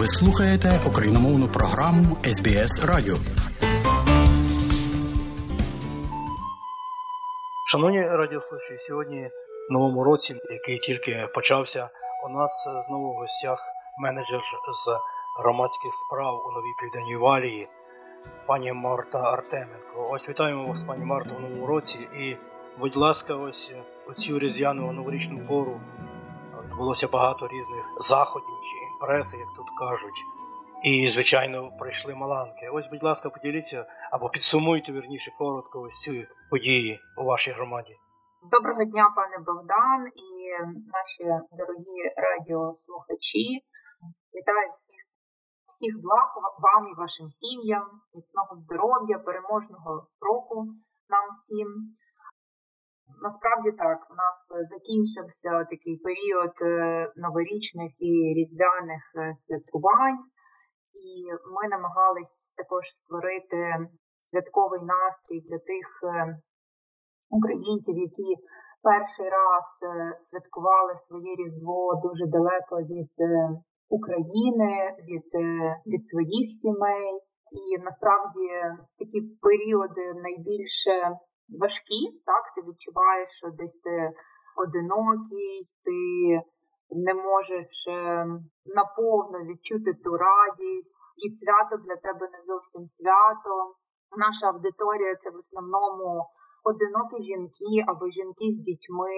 Ви слухаєте україномовну програму СБС Радіо. Шановні радіослухачі, сьогодні в новому році, який тільки почався, у нас знову в гостях менеджер з громадських справ у новій південній валії, пані Марта Артеменко. Ось вітаємо вас, пані Марта, в новому році. І, будь ласка, ось оцю різдвяну новорічну пору відбулося багато різних заходів чи імпрез, як тут кажуть. І, звичайно, прийшли маланки. Ось, будь ласка, поділіться або підсумуйте вірніше коротко ось ці події у вашій громаді. Доброго дня, пане Богдан і наші дорогі радіослухачі. Вітаю всіх всіх благ вам і вашим сім'ям, міцного здоров'я, переможного року нам всім. Насправді так, у нас закінчився такий період е, новорічних і різдвяних е, святкувань, і ми намагались також створити святковий настрій для тих е, українців, які перший раз святкували своє різдво дуже далеко від України, від, від своїх сімей. І насправді такі періоди найбільше важкі, так, ти відчуваєш, що десь ти одинокий, ти не можеш наповно відчути ту радість, і свято для тебе не зовсім свято. Наша аудиторія це в основному одинокі жінки або жінки з дітьми,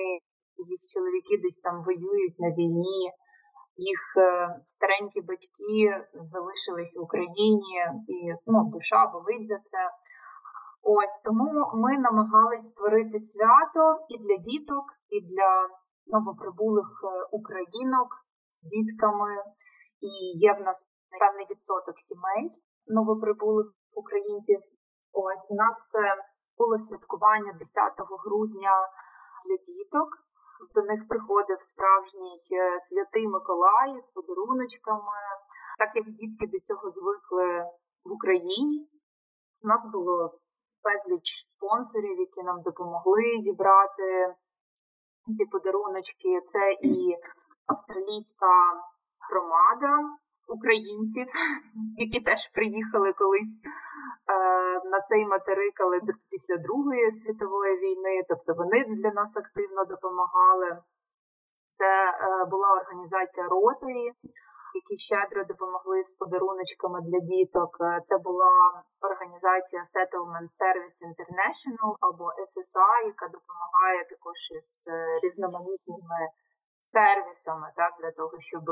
їх чоловіки десь там воюють на війні, їх старенькі батьки залишились в Україні, і ну, душа болить за це. Ось тому ми намагались створити свято і для діток, і для новоприбулих українок з дітками. І є в нас певний відсоток сімей новоприбулих українців. Ось у нас було святкування 10 грудня для діток. До них приходив справжній святий Миколай з подаруночками, так як дітки до цього звикли в Україні. У нас було безліч спонсорів, які нам допомогли зібрати ці подаруночки. Це і австралійська громада українців, які теж приїхали колись е, на цей материк, але після Другої світової війни, тобто вони для нас активно допомагали. Це е, була організація Ротарі, які щедро допомогли з подаруночками для діток. Це була організація Settlement Service International або SSI, яка допомагає також із різноманітними сервісами, так, для того, щоб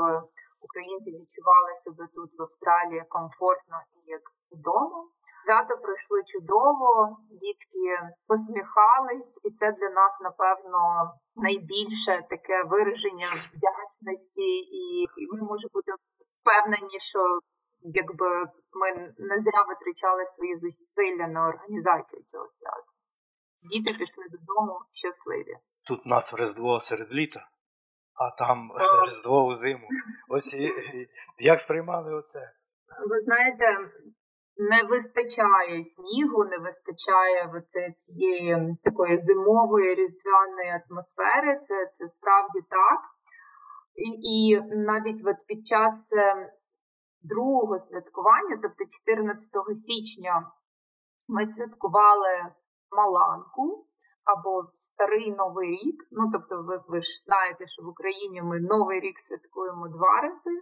українці відчували себе тут в Австралії комфортно і як вдома. Свято пройшло чудово, дітки посміхались, і це для нас, напевно, найбільше таке вираження вдячності, і, ми можемо бути впевнені, що якби ми не зря витрачали свої зусилля на організацію цього свята. Діти пішли додому щасливі. Тут нас в Різдво серед літа, а там Різдво у зиму. Ось як сприймали оце? Ви знаєте, не вистачає снігу, не вистачає цієї такої зимової різдвяної атмосфери. Це це справді так. І і навіть от під час другого святкування, тобто 14 січня, ми святкували Маланку або Старий Новий рік. Ну, тобто, ви, ви ж знаєте, що в Україні ми Новий рік святкуємо два рази.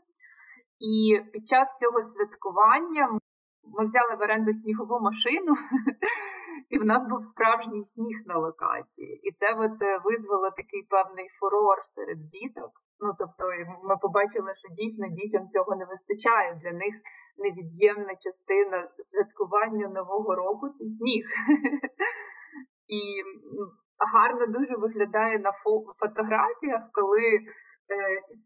І під час цього святкування ми взяли в оренду снігову машину, і в нас був справжній сніг на локації. І це от визвало такий певний фурор серед діток. Ну тобто, ми побачили, що дійсно дітям цього не вистачає. Для них невід'ємна частина святкування Нового року це сніг. І гарно дуже виглядає на фотографіях, коли е,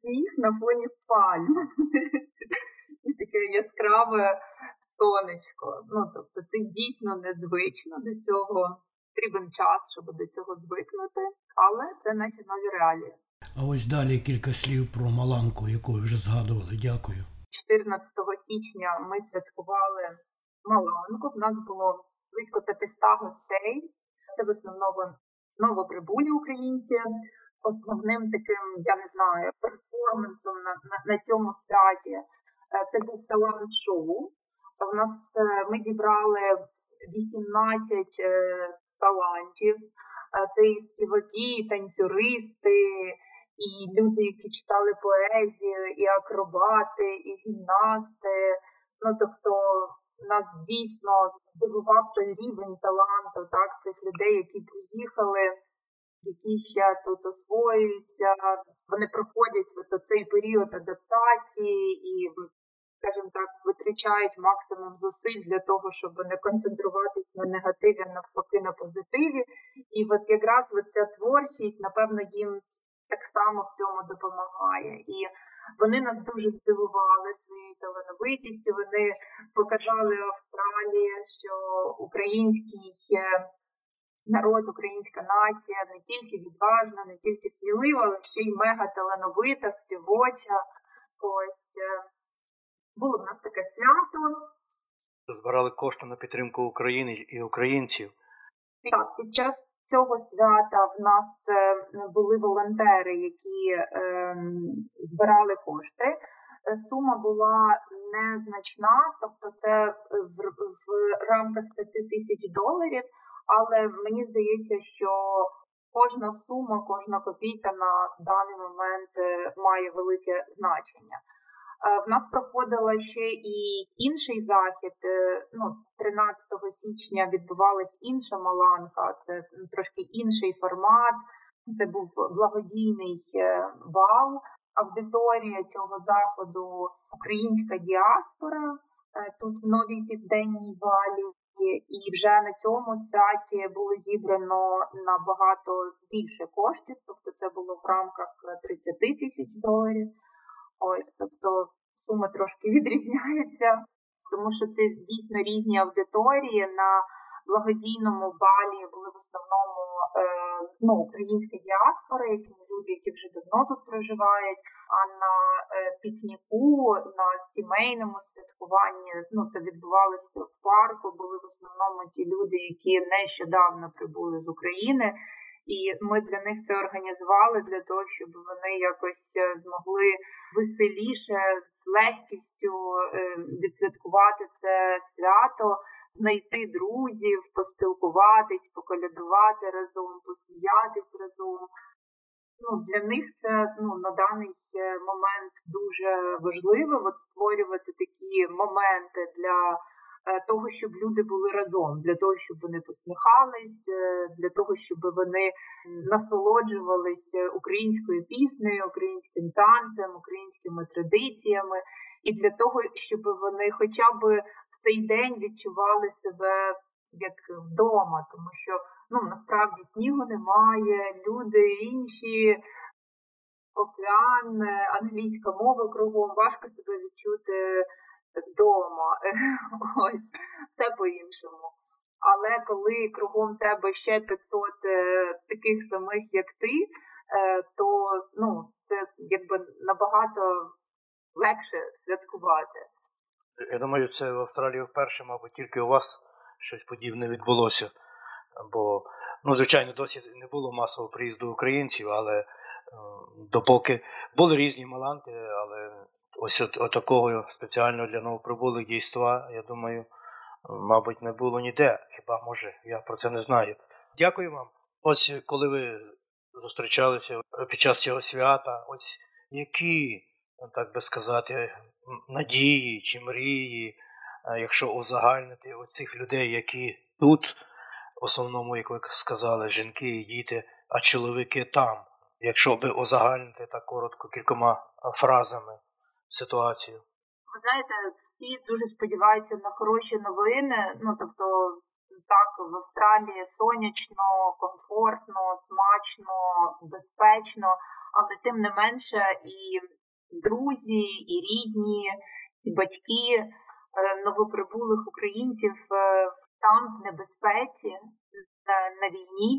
сніг на фоні пальм. І таке яскраве сонечко. Ну, тобто це дійсно незвично до цього. Потрібен час, щоб до цього звикнути, але це наші нові реалії. А ось далі кілька слів про Маланку, яку ви вже згадували. Дякую. 14 січня ми святкували Маланку. В нас було близько 500 гостей. Це в основному новоприбулі українці. Основним таким, я не знаю, перформансом на, на, на цьому святі Це був талант-шоу. В нас ми зібрали 18 талантів. Це і співаки, і танцюристи, і люди, які читали поезію, і акробати, і гімнасти. Ну тобто нас дійсно здивував той рівень таланту, так, цих людей, які приїхали, які ще тут освоюються, вони проходять от цей період адаптації і, скажімо так, витрачають максимум зусиль для того, щоб не концентруватись на негативі, а навпаки на позитиві. І от якраз ця творчість, напевно, їм так само в цьому допомагає. І вони нас дуже здивували своєю талановитістю. Вони показали Австралії, що український е, народ, українська нація не тільки відважна, не тільки смілива, але ще й мега талановита, співоча. Ось е, було в нас таке свято. Збирали кошти на підтримку України і українців. Так, під час цього свята в нас е, були волонтери, які ем, збирали кошти. Е, сума була незначна, тобто це в, в рамках 5 тисяч доларів, але мені здається, що кожна сума, кожна копійка на даний момент е, має велике значення. В нас проходила ще і інший захід. Е, ну, 13 січня відбувалась інша маланка, це трошки інший формат. Це був благодійний е, бал. Аудиторія цього заходу українська діаспора е, тут в новій південній валі. І вже на цьому святі було зібрано набагато більше коштів, тобто це було в рамках 30 тисяч доларів. Ось, тобто суми трошки відрізняються, тому що це дійсно різні аудиторії. На благодійному балі були в основному е, ну, українська діаспора, які люди, які вже давно тут проживають. А на е, пікніку, на сімейному святкуванні, ну це відбувалося в парку. Були в основному ті люди, які нещодавно прибули з України. І ми для них це організували для того, щоб вони якось е, змогли веселіше з легкістю е, відсвяткувати це свято, знайти друзів, поспілкуватись, поколядувати разом, посміятись разом. Ну, Для них це ну, на даний е, момент дуже важливо от створювати такі моменти для того, щоб люди були разом, для того, щоб вони посміхались, е, для того, щоб вони насолоджувалися українською піснею, українським танцем, українськими традиціями, і для того, щоб вони хоча б в цей день відчували себе як вдома, тому що ну насправді снігу немає, люди інші. Океан, англійська мова кругом. Важко себе відчути вдома, ось все по-іншому. Але коли кругом тебе ще 500 е, таких самих, як ти, е, то ну, це якби набагато легше святкувати. Я думаю, це в Австралії вперше, мабуть, тільки у вас щось подібне відбулося. Бо, ну, звичайно, досі не було масового приїзду українців, але допоки були різні маланти, але ось от, от такого спеціально для новоприбулих дійства, я думаю, мабуть, не було ніде. Хіба може, я про це не знаю. Дякую вам. Ось коли ви зустрічалися під час цього свята, ось які, так би сказати, надії чи мрії, якщо узагальнити оцих людей, які тут, в основному, як ви сказали, жінки і діти, а чоловіки там, якщо би узагальнити так коротко кількома фразами ситуацію? Ви знаєте, всі дуже сподіваються на хороші новини. Ну тобто, так, в Австралії сонячно, комфортно, смачно, безпечно, але тим не менше і друзі, і рідні, і батьки е, новоприбулих українців е, там в небезпеці на війні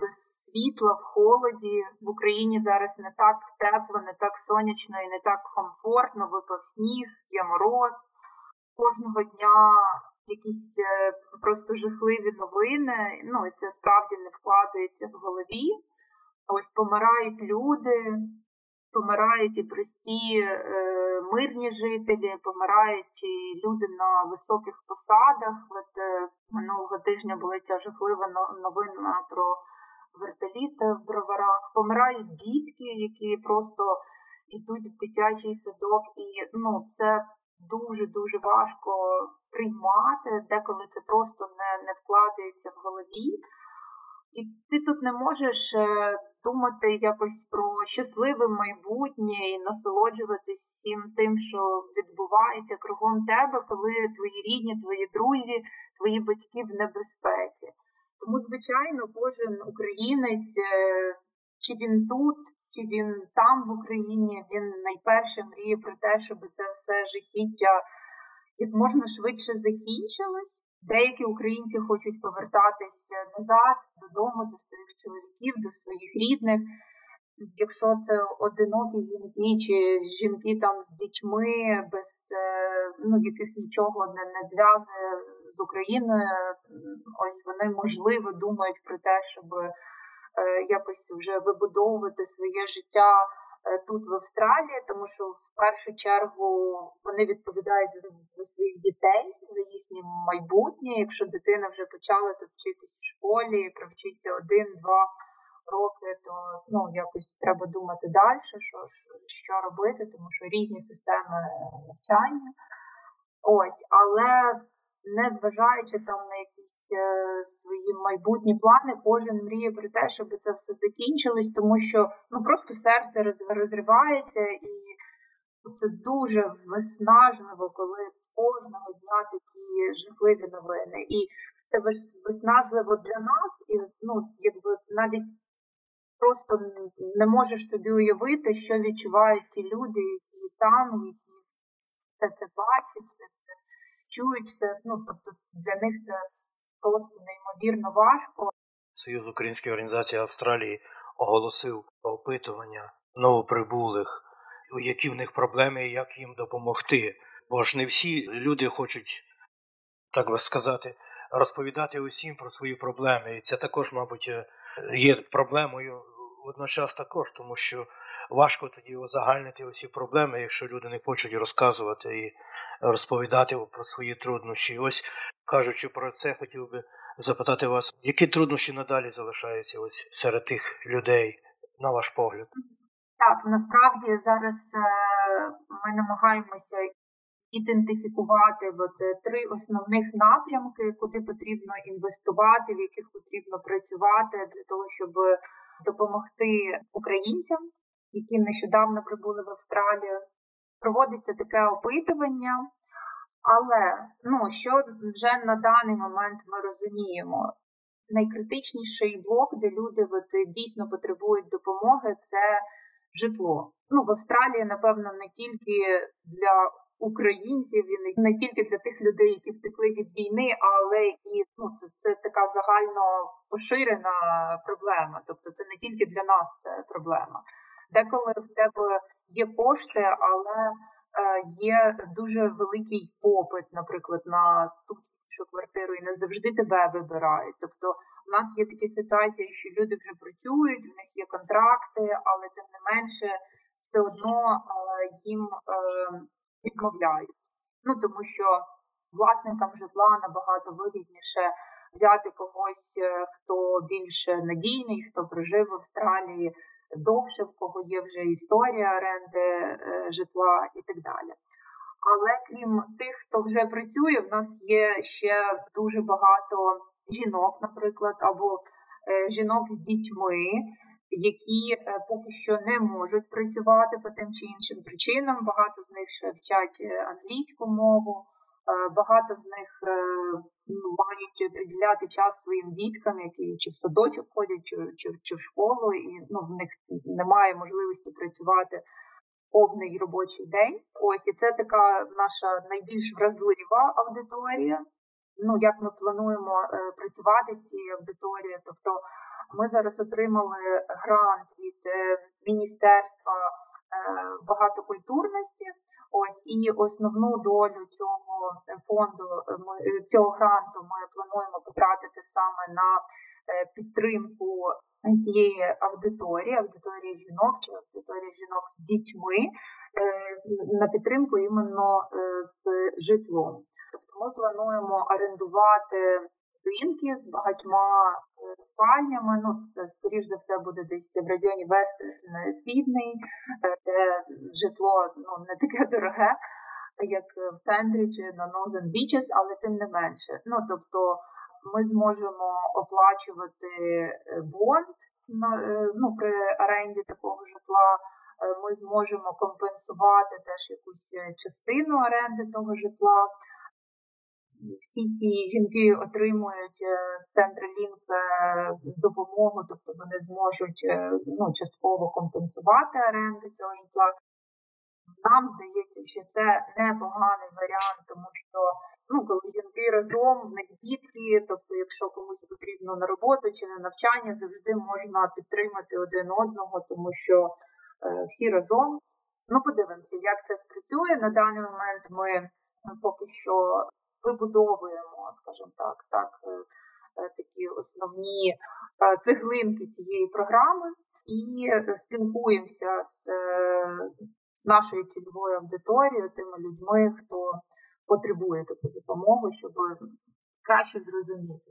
без світла, в холоді. В Україні зараз не так тепло, не так сонячно і не так комфортно, випав сніг, є мороз. Кожного дня якісь е, просто жахливі новини. Ну і це справді не вкладається в голові. Ось помирають люди, помирають і прості е, мирні жителі, помирають і люди на високих посадах. От е, минулого тижня була ця жахлива новина про вертоліт в броварах. Помирають дітки, які просто йдуть в дитячий садок, і ну це дуже дуже важко приймати, деколи це просто не, не вкладається в голові. І ти тут не можеш е, думати якось про щасливе майбутнє і насолоджуватись всім тим, що відбувається кругом тебе, коли твої рідні, твої друзі, твої батьки в небезпеці. Тому, звичайно, кожен українець, е, чи він тут, чи він там в Україні, він найперше мріє про те, щоб це все жахіття як можна швидше закінчилось. Деякі українці хочуть повертатися назад додому, до своїх чоловіків, до своїх рідних. Якщо це одинокі жінки чи жінки там з дітьми, без е, ну, яких нічого не, не зв'язує з Україною, ось вони можливо думають про те, щоб е, якось вже вибудовувати своє життя Е, тут в Австралії, тому що в першу чергу вони відповідають за, за своїх дітей, за їхнє майбутнє. Якщо дитина вже почала тут вчитись в школі, провчиться один-два роки, то ну якось треба думати далі, що що робити, тому що різні системи навчання. Ось, але незважаючи там на якісь е, свої майбутні плани, кожен мріє про те, щоб це все закінчилось, тому що ну просто серце розривається, і це дуже виснажливо, коли кожного дня такі жахливі новини. І це виснажливо для нас, і ну якби навіть просто не можеш собі уявити, що відчувають ті люди, які там, які все це бачать, все чують все. Ну тобто для них це просто неймовірно важко. Союз Української організації Австралії оголосив опитування новоприбулих, які в них проблеми і як їм допомогти. Бо ж не всі люди хочуть, так би сказати, розповідати усім про свої проблеми. І це також, мабуть, є проблемою водночас також, тому що важко тоді узагальнити усі проблеми, якщо люди не хочуть розказувати і розповідати про свої труднощі. Ось кажучи про це, хотів би запитати вас, які труднощі надалі залишаються ось серед тих людей, на ваш погляд? Так, насправді зараз е, ми намагаємося ідентифікувати от, е, три основних напрямки, куди потрібно інвестувати, в яких потрібно працювати для того, щоб допомогти українцям, які нещодавно прибули в Австралію. Проводиться таке опитування, але ну, що вже на даний момент ми розуміємо, найкритичніший блок, де люди от, дійсно потребують допомоги, це житло. Ну, В Австралії, напевно, не тільки для українців, і не тільки для тих людей, які втекли від війни, але і ну, це, це така загально поширена проблема. Тобто це не тільки для нас проблема. Деколи в тебе є кошти, але е, є дуже великий попит, наприклад, на ту що квартиру і не завжди тебе вибирають. Тобто у нас є такі ситуації, що люди вже працюють, в них є контракти, але тим не менше все одно е, їм е, відмовляють. Ну тому що власникам житла набагато вигідніше взяти когось, хто більш надійний, хто прожив в Австралії довше, в кого є вже історія оренди е, житла і так далі. Але крім тих, хто вже працює, в нас є ще дуже багато жінок, наприклад, або е, жінок з дітьми, які е, поки що не можуть працювати по тим чи іншим причинам. Багато з них ще вчать англійську мову. Е, багато з них е, ну, мають приділяти час своїм діткам, які чи в садочок ходять, чи, чи, чи в школу, і ну, в них немає можливості працювати повний робочий день. Ось і це така наша найбільш вразлива аудиторія. Ну, як ми плануємо е, працювати з цією аудиторією. Тобто ми зараз отримали грант від Міністерства багатокультурності. Ось і основну долю цього фонду е, е, цього гранту ми плануємо потратити саме на е, підтримку цієї аудиторії, аудиторії жінок чи аудиторії жінок з дітьми е, на підтримку іменно е, з житлом. Тобто ми плануємо орендувати будинки з багатьма е, спальнями. Ну, це, скоріш за все, буде десь в районі Вестерн Сідней, де житло ну, не таке дороге, як в центрі чи на Northern Beaches, але тим не менше. Ну, тобто ми зможемо оплачувати бонд ну, при оренді такого житла. Ми зможемо компенсувати теж якусь частину оренди того житла всі ці жінки отримують е, з Централінк е, допомогу, тобто вони зможуть е, ну, частково компенсувати оренду цього житла. Нам здається, що це непоганий варіант, тому що ну, коли жінки разом в них дітки, тобто, якщо комусь потрібно на роботу чи на навчання, завжди можна підтримати один одного, тому що е, всі разом. Ну, подивимося, як це спрацює. На даний момент ми поки що вибудовуємо, скажімо так, так, е, е, такі основні е, цеглинки цієї програми і спілкуємося з нашою цільовою аудиторією, тими людьми, хто потребує таку допомогу, щоб краще зрозуміти.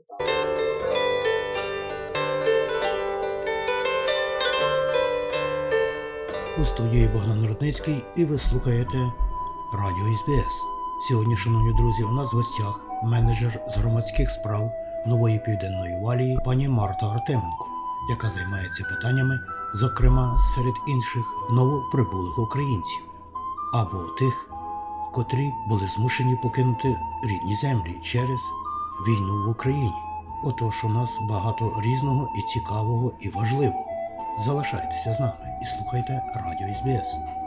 У студії Богдан Рудницький і ви слухаєте Радіо СБС. Сьогодні, шановні друзі, у нас в гостях менеджер з громадських справ нової південної валії пані Марта Артеменко, яка займається питаннями, зокрема серед інших новоприбулих українців або тих, котрі були змушені покинути рідні землі через війну в Україні. Отож, у нас багато різного і цікавого і важливого. Залишайтеся з нами і слухайте Радіо СБС.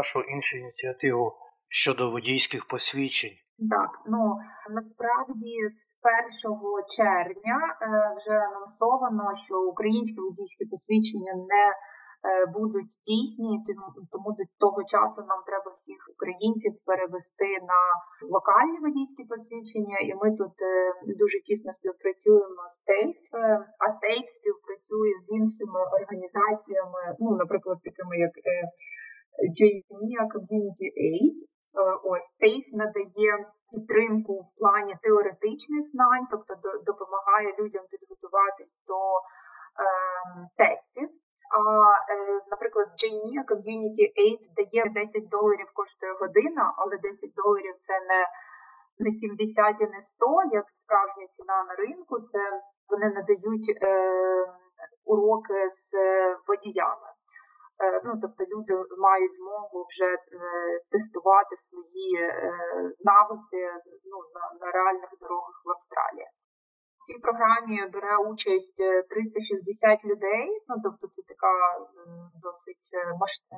Вашу іншу ініціативу щодо водійських посвідчень. Так, ну насправді з 1 червня е, вже анонсовано, що українські водійські посвідчення не е, будуть дійсні, тому до того часу нам треба всіх українців перевести на локальні водійські посвідчення, і ми тут е, дуже тісно співпрацюємо з ТЕЙФ, а ТЕЙФ співпрацює з іншими організаціями, ну, наприклад, такими як JMIA Community Aid. Е, ось TAFE надає підтримку в плані теоретичних знань, тобто допомагає людям підготуватись до е, тестів. А, е, наприклад, JMIA Community Aid дає 10 доларів коштує година, але 10 доларів це не не 70 і не 100, як справжня ціна на ринку. Це вони надають е, уроки з водіями. Е, ну тобто люди мають змогу вже е, тестувати свої е, навики ну, на, на реальних дорогах в Австралії. В цій програмі бере участь 360 людей, ну тобто це така досить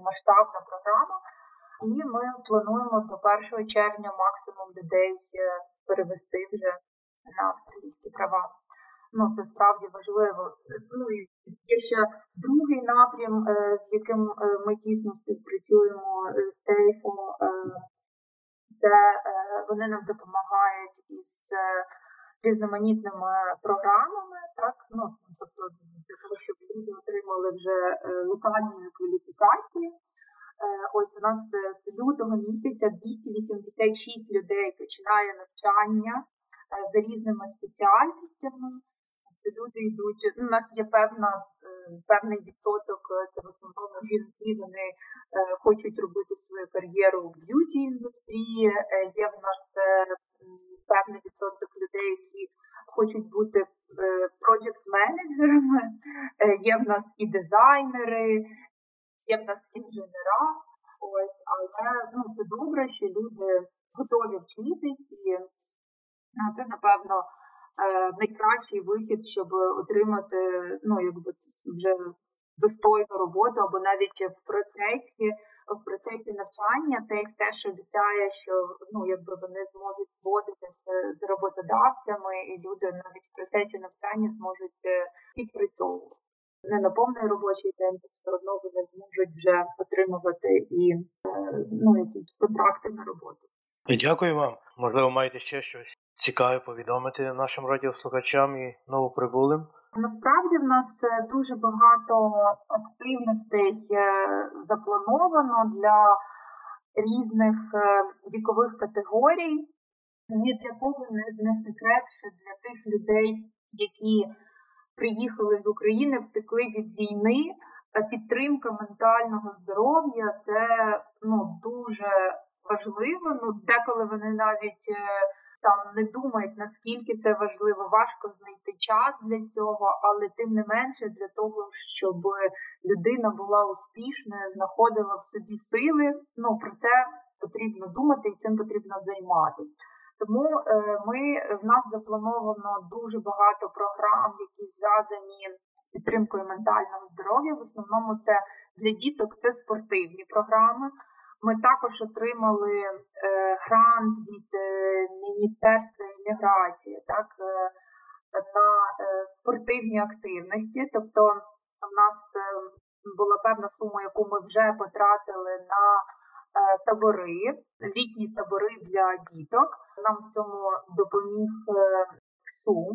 масштабна програма. І ми плануємо до 1 червня максимум людей перевести вже на австралійські права ну це справді важливо. Ну і є ще другий напрям, е, з яким е, ми тісно співпрацюємо е, з Тейфом. Це вони нам допомагають із різноманітними програмами, так ну тобто для того, щоб люди отримали вже локальні кваліфікації. Ось у нас з лютого місяця 286 людей починає навчання за різними спеціальностями люди йдуть. У нас є певна е, певний відсоток, е, це в основному жінки. Вони е, хочуть робити свою кар'єру в beauty індустрії. Є в нас певний відсоток людей, які хочуть бути project менеджерами. Є в нас і дизайнери, є в нас інженера. Ось, але ну це добре, що люди готові вчитись, і ну, це напевно. Е, найкращий вихід, щоб отримати ну, якби вже достойну роботу, або навіть в процесі в процесі навчання ТЕК теж обіцяє, що ну якби вони зможуть вводити з, з роботодавцями, і люди навіть в процесі навчання зможуть е, підпрацьовувати. Не на повний робочий день, все одно вони зможуть вже отримувати і е, ну якісь контракти на роботу. Дякую вам. Можливо, маєте ще щось цікаве повідомити нашим радіослухачам і новоприбулим. Насправді в нас е, дуже багато активностей е, заплановано для різних е, вікових категорій. Ні для кого не, секрет, що для тих людей, які приїхали з України, втекли від війни. Підтримка ментального здоров'я це ну дуже важливо. Ну деколи вони навіть там не думають наскільки це важливо, важко знайти час для цього, але тим не менше для того, щоб людина була успішною, знаходила в собі сили. Ну про це потрібно думати і цим потрібно займатися. Тому е, ми в нас заплановано дуже багато програм, які зв'язані з підтримкою ментального здоров'я. В основному це для діток це спортивні програми. Ми також отримали е, грант від е, Міністерства імміграції так, на спортивні активності. Тобто, в нас була певна сума, яку ми вже потратили на табори, літні табори для діток. Нам в цьому допоміг Сум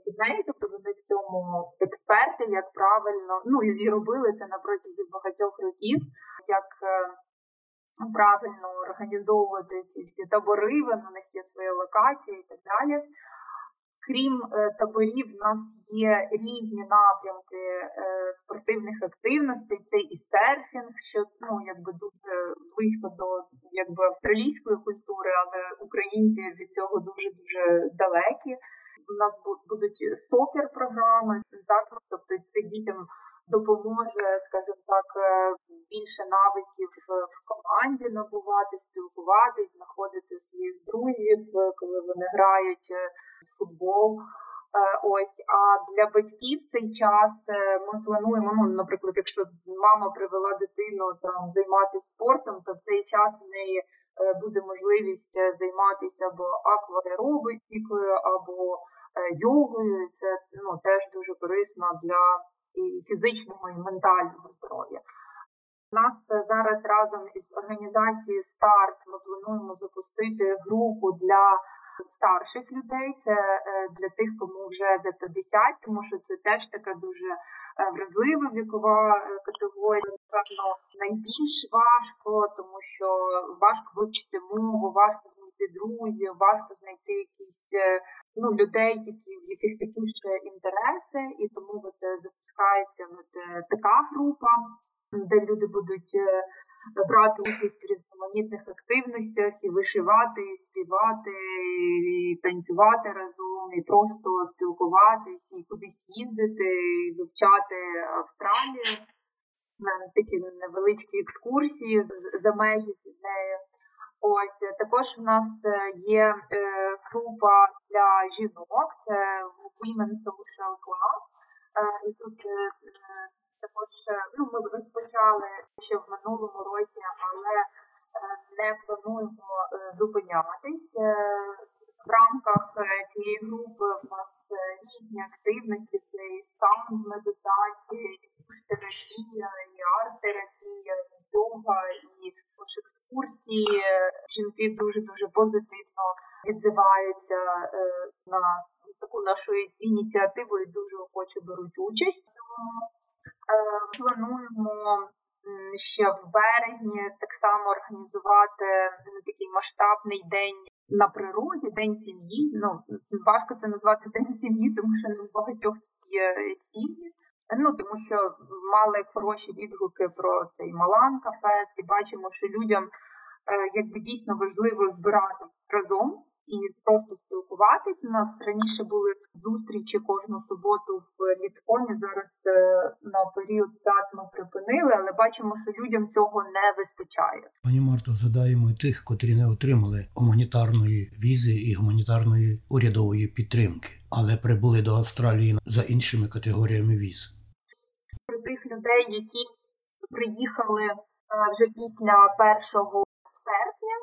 Сідней, тобто вони в цьому експерти, як правильно, ну і робили це на протязі багатьох років, як правильно організовувати ці всі табори, в них є свої локації і так далі. Крім е, таборів, в нас є різні напрямки е, спортивних активностей. Це і серфінг, що ну якби дуже близько до якби австралійської культури, але українці від цього дуже дуже далекі. У нас будуть сокер програми, так тобто це дітям допоможе, скажімо так, е, більше навиків в команді набувати, спілкуватись, знаходити своїх друзів, коли вони грають в футбол. Е, ось, а для батьків цей час е, ми плануємо. Ну, наприклад, якщо мама привела дитину там займатися спортом, то в цей час в неї буде можливість займатися або акваеробикою, або йогою. Це ну теж дуже корисно для і фізичного і ментального здоров'я. У нас зараз разом із організацією Старт ми плануємо запустити групу для старших людей. Це е, для тих, кому вже за 50, тому що це теж така дуже е, вразлива вікова е, категорія. Напевно, найбільш важко, тому що важко вивчити мову, важко знайти друзів, важко знайти якісь ну, людей, які в яких такі ж інтереси, і тому от запускається от така група, де люди будуть брати участь в різноманітних активностях і вишивати, і співати, і танцювати разом, і просто спілкуватись, і кудись їздити, і вивчати Австралію. Такі невеличкі екскурсії за межі нею. Ось також у нас е, є е, група для жінок, це Women Social Club. Е, і тут е, також е, ну, ми розпочали ще в минулому році, але е, не плануємо е, зупинятись. В рамках цієї групи в нас різні активності, це і саунд медитація, і і арт-терапія, і йога, і екскурсії. Жінки дуже дуже позитивно відзиваються на таку нашу ініціативу і дуже охоче беруть участь в цьому. Е, плануємо ще в березні так само організувати такий масштабний день на природі, день сім'ї. Ну важко це назвати день сім'ї, тому що не в багатьох є сім'ї. Ну тому що мали хороші відгуки про цей Маланка Фест, і бачимо, що людям е, якби дійсно важливо збирати разом і просто спілкуватись. У нас раніше були зустрічі кожну суботу в літкомі. Зараз е, на період свят ми припинили, але бачимо, що людям цього не вистачає. Пані Марто, згадаємо тих, котрі не отримали гуманітарної візи і гуманітарної урядової підтримки, але прибули до Австралії за іншими категоріями віз. Про тих людей, які приїхали е, вже після 1 серпня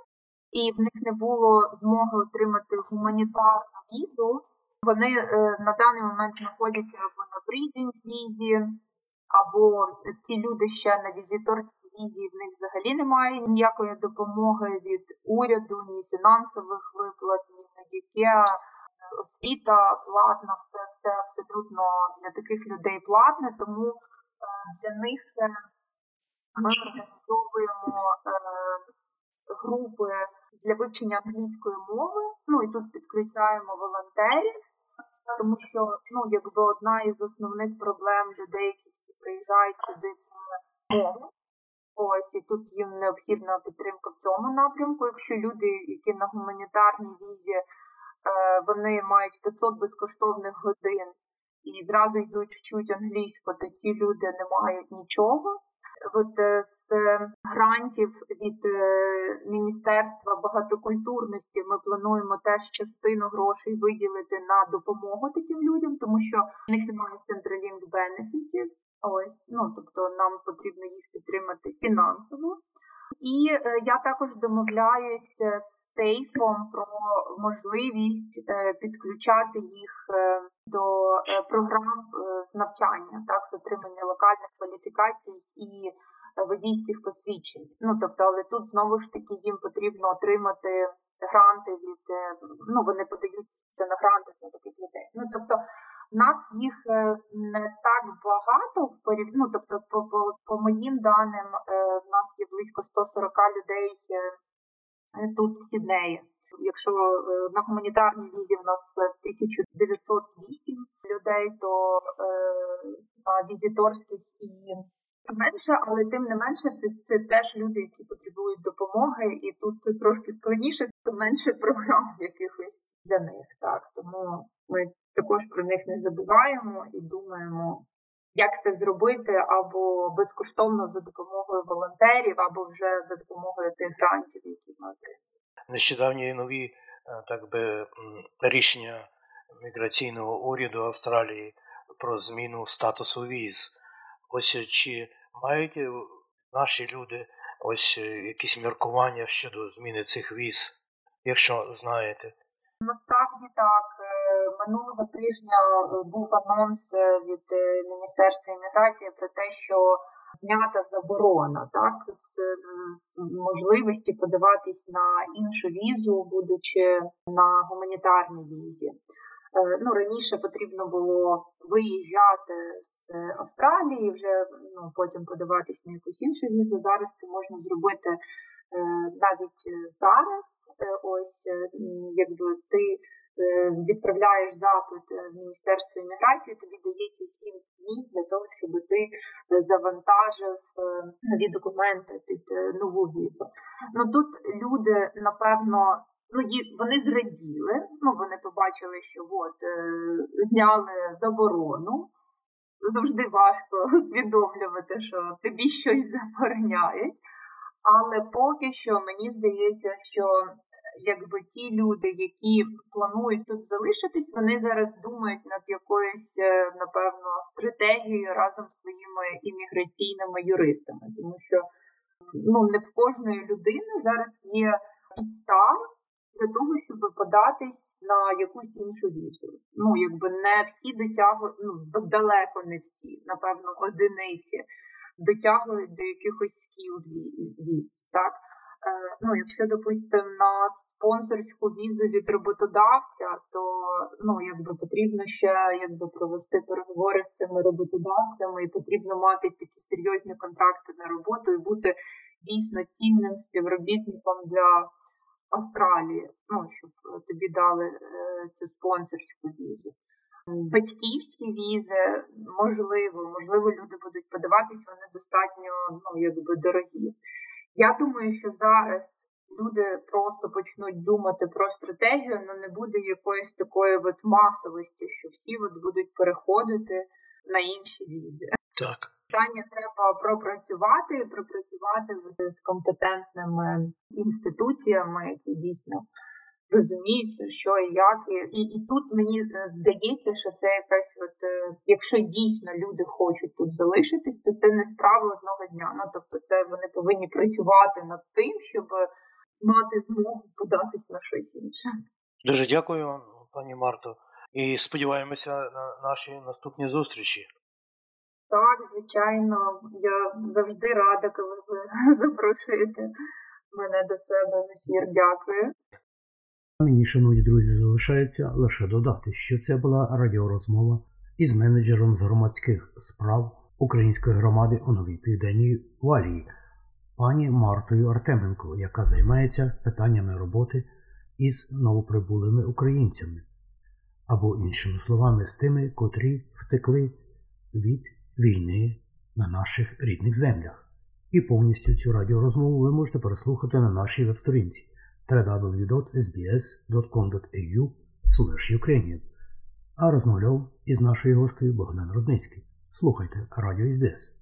і в них не було змоги отримати гуманітарну візу. Вони е, на даний момент знаходяться або на брідінг візі, або ці люди ще на візиторській візі в них взагалі немає ніякої допомоги від уряду, ні фінансових виплат, ні медікеа, освіта платна, все все абсолютно для таких людей платне, тому е, для них е, ми організовуємо е, групи для вивчення англійської мови. Ну і тут підключаємо волонтерів, тому що ну, якби одна із основних проблем людей, які приїжджають сюди, це мова. Ось і тут їм необхідна підтримка в цьому напрямку. Якщо люди, які на гуманітарній візі, вони мають 500 безкоштовних годин і зразу йдуть вчуть англійську, то ці люди не мають нічого. От е, з грантів від е, Міністерства багатокультурності ми плануємо теж частину грошей виділити на допомогу таким людям, тому що в них немає Centralink бенефітів. Ось, ну тобто нам потрібно їх підтримати фінансово. І е, я також домовляюся з Тейфом про можливість е, підключати їх е, до програм з навчання, так, з отримання локальних кваліфікацій і водійських посвідчень. Ну тобто, але тут знову ж таки їм потрібно отримати гранти від ну вони подаються на гранти для таких людей. Ну тобто нас їх е, не так багато в порів... ну, тобто, по, по, по моїм даним, е, в нас є близько 140 людей е, тут в Сіднеї. Якщо на гуманітарній візі в нас 1908 людей, то на візиторських і менше, але тим не менше, це це теж люди, які потребують допомоги, і тут трошки складніше, то менше програм якихось для них. Так тому ми також про них не забуваємо і думаємо, як це зробити або безкоштовно за допомогою волонтерів, або вже за допомогою тих грантів, які ми отримуємо. Нещодавні нові е, так би рішення міграційного уряду Австралії про зміну статусу віз. Ось чи мають наші люди ось якісь міркування щодо зміни цих віз, якщо знаєте? Насправді так. Е, минулого тижня е, був анонс е, від Міністерства імміграції про те, що знята заборона так з, з можливості подаватись на іншу візу, будучи на гуманітарній візі. Ну, Раніше потрібно було виїжджати з Австралії, вже ну, потім подаватись на якусь іншу візу. Зараз це можна зробити навіть зараз. Ось якби ти Е, відправляєш запит в Міністерство імміграції, тобі дається 7 днів для того, щоб ти е, завантажив е, нові документи під нову візу. Ну тут люди, напевно, ну вони зраділи, ну вони побачили, що от зняли заборону. Завжди важко усвідомлювати, що тобі щось забороняють. Але поки що мені здається, що якби ті люди, які планують тут залишитись, вони зараз думають над якоюсь, е, напевно, стратегією разом з своїми імміграційними юристами, тому що ну не в кожної людини зараз є підстав для того, щоб податись на якусь іншу візу. Ну якби не всі дотягують, ну далеко не всі, напевно, одиниці дотягують до якихось скіл віз, так. Е, ну, якщо, допустимо, на спонсорську візу від роботодавця, то ну, якби потрібно ще якби провести переговори з цими роботодавцями, і потрібно мати такі серйозні контракти на роботу і бути дійсно цінним співробітником для Австралії, ну щоб тобі дали е, цю спонсорську візу. Батьківські візи можливо, можливо, люди будуть подаватись, вони достатньо ну, якби дорогі. Я думаю, що зараз люди просто почнуть думати про стратегію, але не буде якоїсь такої от масовості, що всі от будуть переходити на інші візи. Так. Питання треба пропрацювати, і пропрацювати з компетентними інституціями, які дійсно розуміють, що і як. І, і і, тут мені е, здається, що це якась, от е, якщо дійсно люди хочуть тут залишитись, то це не справа одного дня. Ну тобто, це вони повинні працювати над тим, щоб мати змогу податись на щось інше. Дуже дякую вам, пані Марто, і сподіваємося на наші наступні зустрічі. Так, звичайно, я завжди рада, коли ви запрошуєте мене до себе в ефір. Дякую. Мені, шановні друзі, залишається лише додати, що це була радіорозмова із менеджером з громадських справ української громади у Новій Південній Валії, пані Мартою Артеменко, яка займається питаннями роботи із новоприбулими українцями, або, іншими словами, з тими, котрі втекли від війни на наших рідних землях. І повністю цю радіорозмову ви можете переслухати на нашій веб-сторінці www.sbs.com.au Ukrainian. А розмовляв із нашою гостею Богдан Рудницький. Слухайте Радіо СБС.